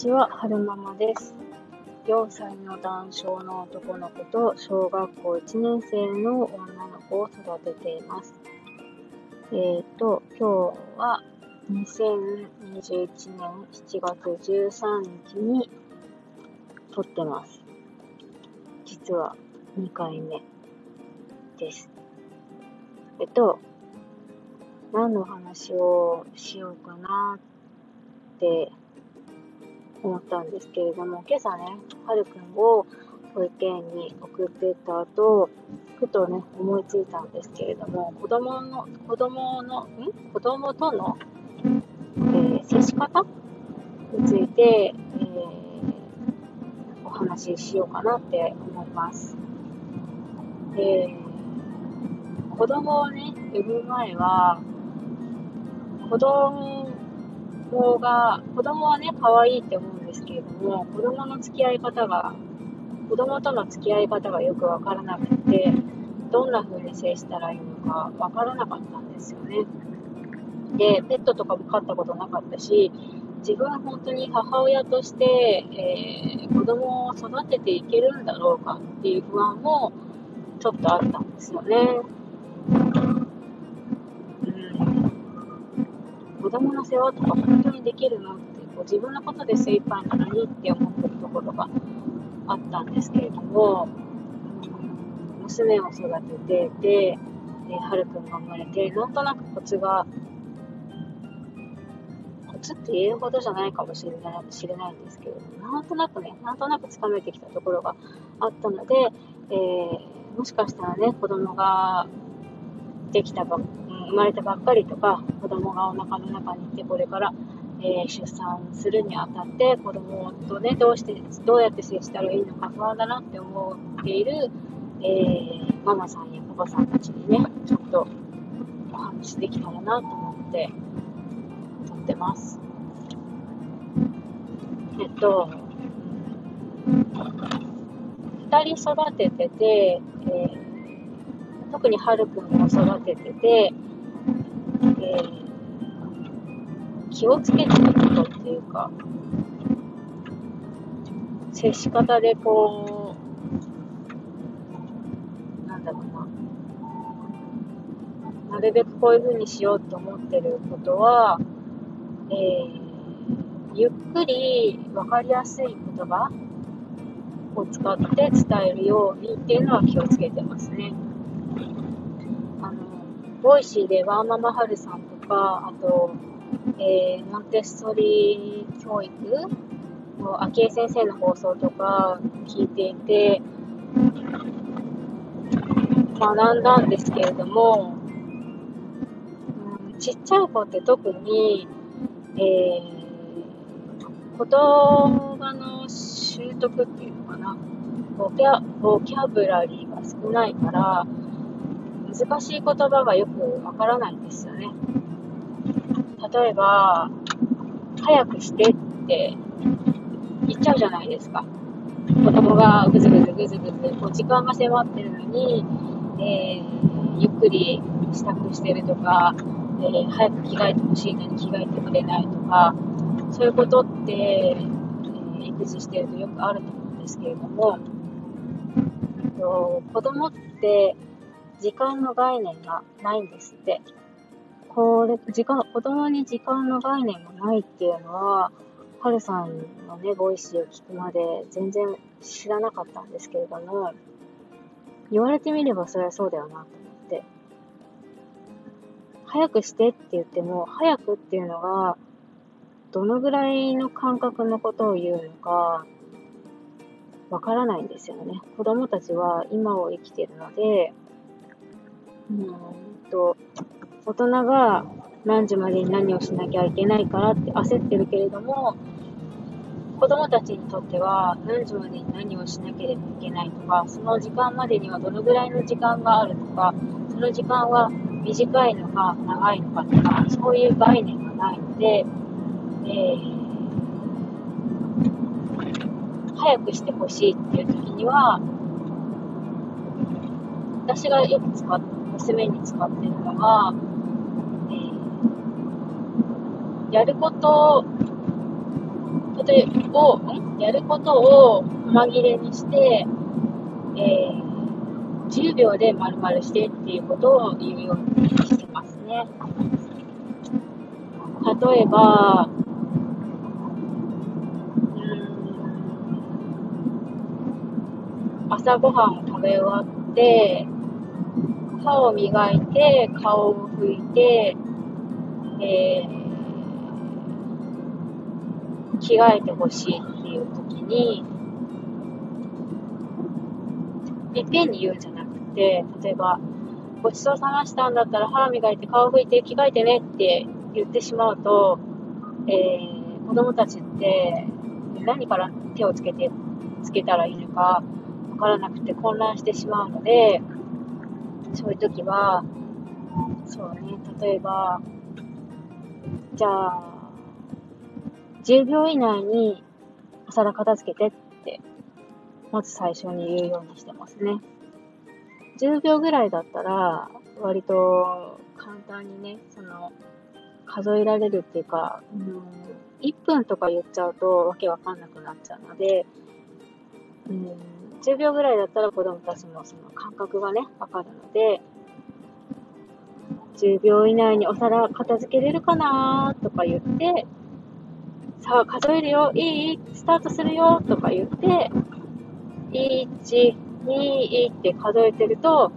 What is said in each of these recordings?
ちは、はるままです。4歳の男性の男の子と小学校1年生の女の子を育てています。えーと、今日は2021年7月13日に撮ってます。実は2回目です。えっと、何の話をしようかなって思ったんですけれども、今朝ね、はるくんを保育園に送ってった後、ふとね、思いついたんですけれども、子供の、子供の、ん？子供との、えー接し方？について、えーお話ししようかなって思います。で、子供をね、産む前は、子供が、子供はね、可愛いって思うんですけれども、子供の付き合い方が、子供との付き合い方がよくわからなくて、どんな風に接したらいいのかわからなかったんですよね。で、ペットとかも飼ったことなかったし、自分は本当に母親として、えー子供を育てていけるんだろうかっていう不安もちょっとあったんですよね。子供の世話とか本当にできるのってこう自分のことで精一杯なのにって思ってるところがあったんですけれども、娘を育ててで、え、はるくんが生まれて、なんとなくコツが、コツって言えるほどじゃないかもしれない知れないんですけれども、なんとなくね、なんとなくつかめてきたところがあったので、えーもしかしたらね、子供ができたば、うん生まれたばっかりとか、子供がお腹の中にいて、これから、えー出産するにあたって、子供とね、どうして、どうやって接したらいいのか不安だなって思っている、えーママさんやパパさんたちにね、ちょっとお話できたらなと思って、撮ってます。えっと、二人育ててて、えー特にはるくんを育ててて、気をつけてることっていうか、接し方でこう、なんだろうな、なるべくこういう風にしようと思ってることは、えーゆっくりわかりやすい言葉を使って伝えるようにっていうのは気をつけてますね。あの、 Voicy でワーママハルさんとか、あと、えー、モンテッソリ教育の昭恵先生の放送とか聞いていて、学んだんですけれども、うんちっちゃい子って特に、えー言葉の習得っていうのかな、ボキャボキャブラリーが少ないから、難しい言葉がよくわからないんですよね。例えば、早くしてって言っちゃうじゃないですか。子供がぐずぐずぐずぐず、こう時間が迫ってるのに、えーゆっくり支度してるとか、えー早く着替えてほしいのに着替えてくれないとか、そういうことって、えー育児してるとよくあると思うんですけれども、えっと子供って時間の概念がないんですって。これ、時間、子供に時間の概念がないっていうのは、はるさんのね、ボイスを聞くまで全然知らなかったんですけれども、言われてみればそれはそうだよなと思って。早くしてって言っても、早くっていうのが、どのぐらいの感覚のことを言うのか、わからないんですよね。子供たちは今を生きているので、うんと、大人が何時までに何をしなきゃいけないからって焦ってるけれども、子供たちにとっては何時までに何をしなければいけないとか、その時間までにはどのぐらいの時間があるとか、その時間は短いのか長いのかとか、そういう概念がないので、えー早くしてほしいっていう時には、私がよく使っ娘に使ってるのが、やることを例えば、んやることを細切れにして、えー、10秒で丸々してっていうことを言うようにしてますね。例えば、朝ごはんを食べ終わって、歯を磨いて、顔を拭いて、えー、着替えてほしいっていう時に、いっぺんに言うんじゃなくて、例えば、ごちそうさましたんだったら歯磨いて顔拭いて着替えてねって言ってしまうと、えー、子供たちって何から手をつけて、つけたらいいのかわからなくて混乱してしまうので、そういう時は、そうね、例えば、じゃあ、10秒以内にお皿片付けてって、まず最初に言うようにしてますね。10秒ぐらいだったら、割と簡単にね、その、数えられるっていうか、うん、1分とか言っちゃうとわけわかんなくなっちゃうので、うん、10秒ぐらいだったら子供たちのその感覚がね、わかるので、10秒以内にお皿片付けれるかなとか言って、さあ数えるよ、いい？スタートするよ。とか言って、1、2って数えてると、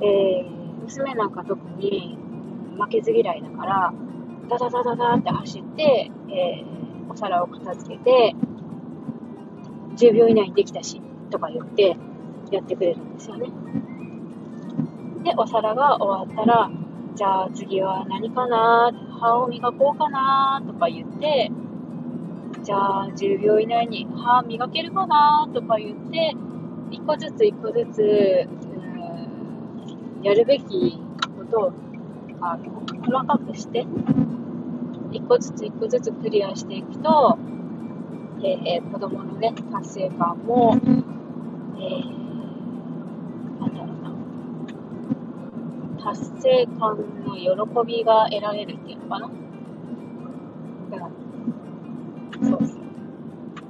えー、娘なんか特に負けず嫌いだから、ダダダダダって走って、えー、お皿を片付けて、10秒以内にできたし、とか言ってやってくれるんですよね。で、お皿が終わったら、じゃあ次は何かな？歯を磨こうかな？とか言って、じゃあ10秒以内に歯磨けるかなとか言って、一個ずつ一個ずつ、やるべきことをあの細かくして、一個ずつ一個ずつクリアしていくと、えー、子供のね、達成感も、えー、なんだろうな、達成感の喜びが得られるっていうのかな。うん、そうそう。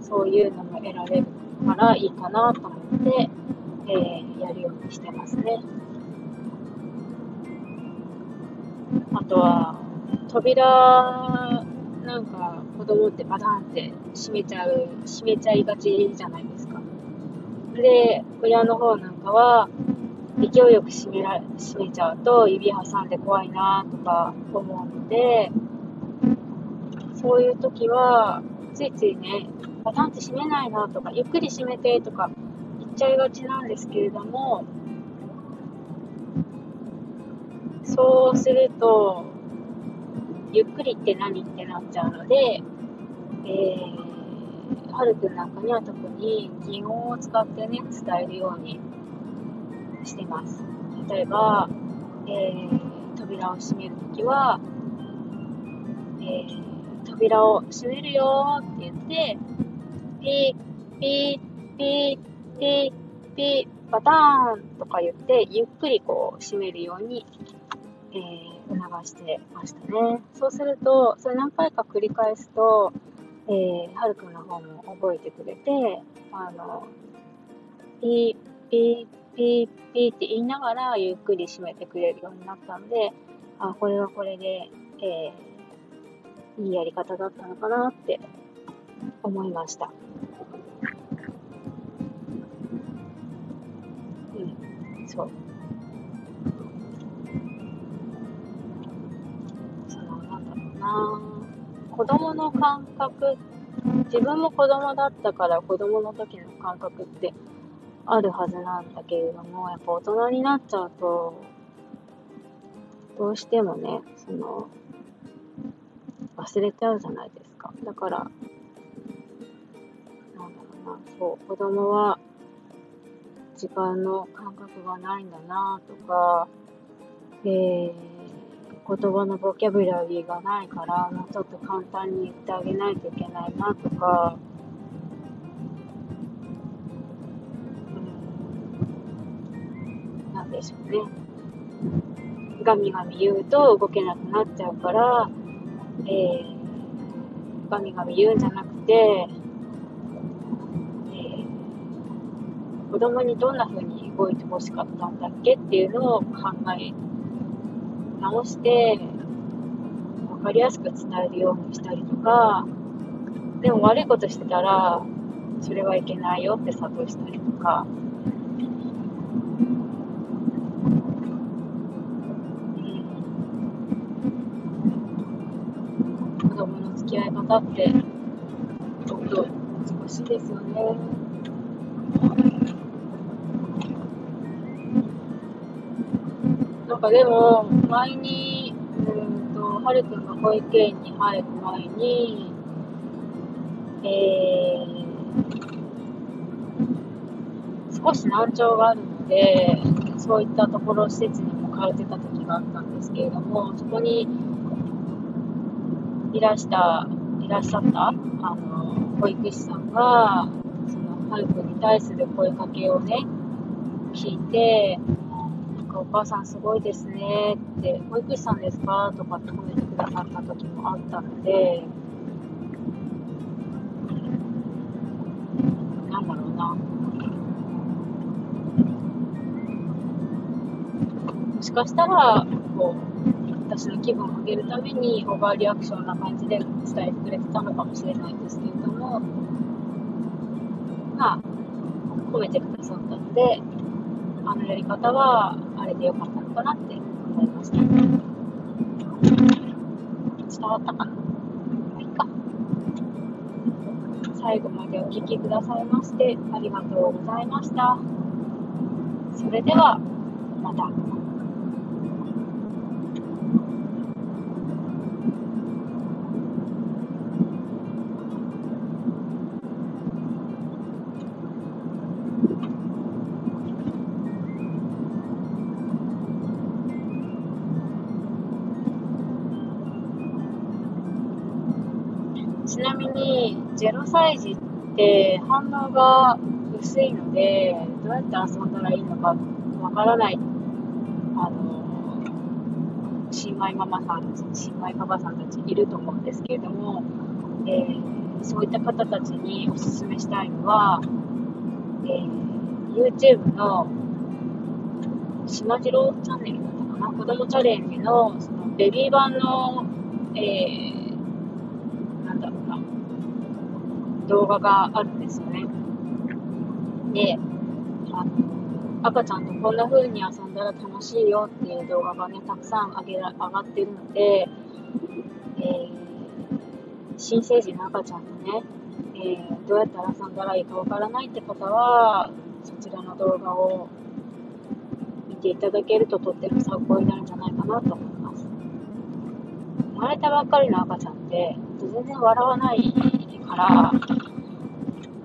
そういうのも得られるからいいかなと思って、えー、やるようにしてますね。あとは、扉なんか子供ってバタンって閉めちゃう、閉めちゃいがちじゃないですか。で、親の方なんかは、勢いよく閉めら閉めちゃうと指挟んで怖いなとか思うので、そういう時は、ついついね、バタンって閉めないなとか、ゆっくり閉めてとか言っちゃいがちなんですけれども、そうすると、ゆっくりって何ってなっちゃうので、えーはるくんなんかには特に擬音を使ってね、伝えるようにしてます。例えば、えー、扉を閉めるときは、えー、扉を閉めるよって言って、ピー、ピー、ピー、ピー、ピー、バターンとか言って、ゆっくりこう閉めるように、えー、促してましたね。そうすると、それ何回か繰り返すと、えー、はるくんの方も覚えてくれて、あの、ピー、ピー、ピー、ピーって言いながらゆっくり閉めてくれるようになったんで、あ、これはこれで、えー、いいやり方だったのかなって思いました。うん、そう。その、なんだろうな子供の感覚、自分も子供だったから子供の時の感覚ってあるはずなんだけれども、やっぱ大人になっちゃうと、どうしてもね、その、忘れちゃうじゃないですか。だから、なんだろうな、そう、子供は時間の感覚がないんだなとか、えー言葉のボキャブラリーがないから、もうちょっと簡単に言ってあげないといけないなとか、うん、なんでしょうね。ガミガミ言うと動けなくなっちゃうから、えー、ガミガミ言うんじゃなくて、えー、子供にどんな風に動いてほしかったんだっけっていうのを考え直して、分かりやすく伝えるようにしたりとか、でも悪いことしてたら、それはいけないよって諭したりとか、方ってちょっと難しいですよね。なんかでも前に、うんと、はるくんが保育園に入る前に、えー少し難聴があるので、そういったところ施設にも通ってた時があったんですけれども、そこにいらした、らっしゃった、あの、保育士さんが、その、ハルくんに対する声かけをね、聞いて、なんかお母さんすごいですねって、保育士さんですかとかって褒めてくださった時もあったので、なんだろうな。もしかしたら、こう、私の気分を上げるためにオーバーリアクションな感じで伝えてくれてたのかもしれないんですけれども、まあ、褒めてくださったので、あのやり方はあれでよかったのかなって思いました。伝わったかなまあいいか。最後までお聴きくださいましてありがとうございました。それでは、また。ちなみに、0歳児って反応が薄いので、どうやって遊んだらいいのかわからない、あの、新米ママさん、新米パパさんたちいると思うんですけれども、えー、そういった方たちにおすすめしたいのは、えー、YouTube のしまじろうチャンネルだったかな子供チャレンジのそのベビー版の、えー動画があるんですよね。で、あの、赤ちゃんとこんな風に遊んだら楽しいよっていう動画がね、たくさん上げら上がってるので、えー、新生児の赤ちゃんとね、えー、どうやって遊んだらいいかわからないって方は、そちらの動画を見ていただけるととっても参考になるんじゃないかなと思います。生まれたばっかりの赤ちゃんって、全然笑わないから、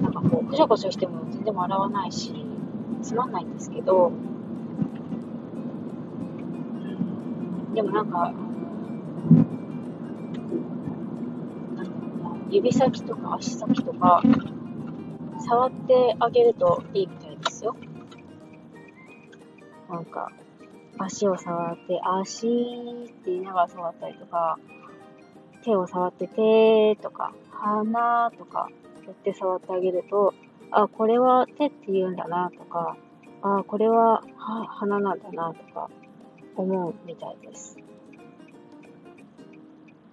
なんかこう、こしょこしょしても全然笑わないし、つまんないんですけど、でもなんか、指先とか足先とか、触ってあげるといいみたいですよ。なんか、足を触って、足って言いながら触ったりとか、手を触って手とか、鼻とか、やって触ってあげると、あ、これは手って言うんだなとか、あ、これは鼻なんだなとか思うみたいです。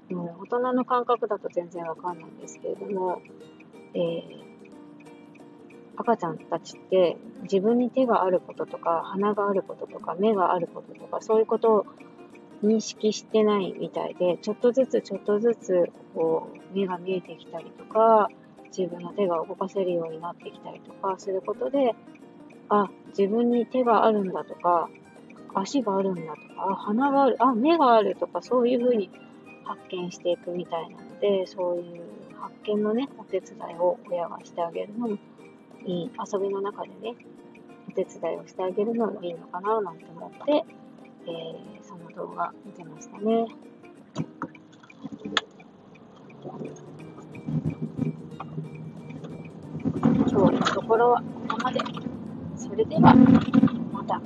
もう、大人の感覚だと全然わかんないんですけれども、えー、赤ちゃんたちって自分に手があることとか鼻があることとか目があることとかそういうことを認識してないみたいで、ちょっとずつちょっとずつ、こう、目が見えてきたりとか、自分の手が動かせるようになってきたりとかすることで、あ、自分に手があるんだとか、足があるんだとか、あ、鼻がある、あ、目があるとか、そういうふうに発見していくみたいなので、そういう発見のね、お手伝いを親がしてあげるのもいい、遊びの中でね、お手伝いをしてあげるのもいいのかななんて思って、えー、その動画見てましたね。今日のところはここまで。それでは、また。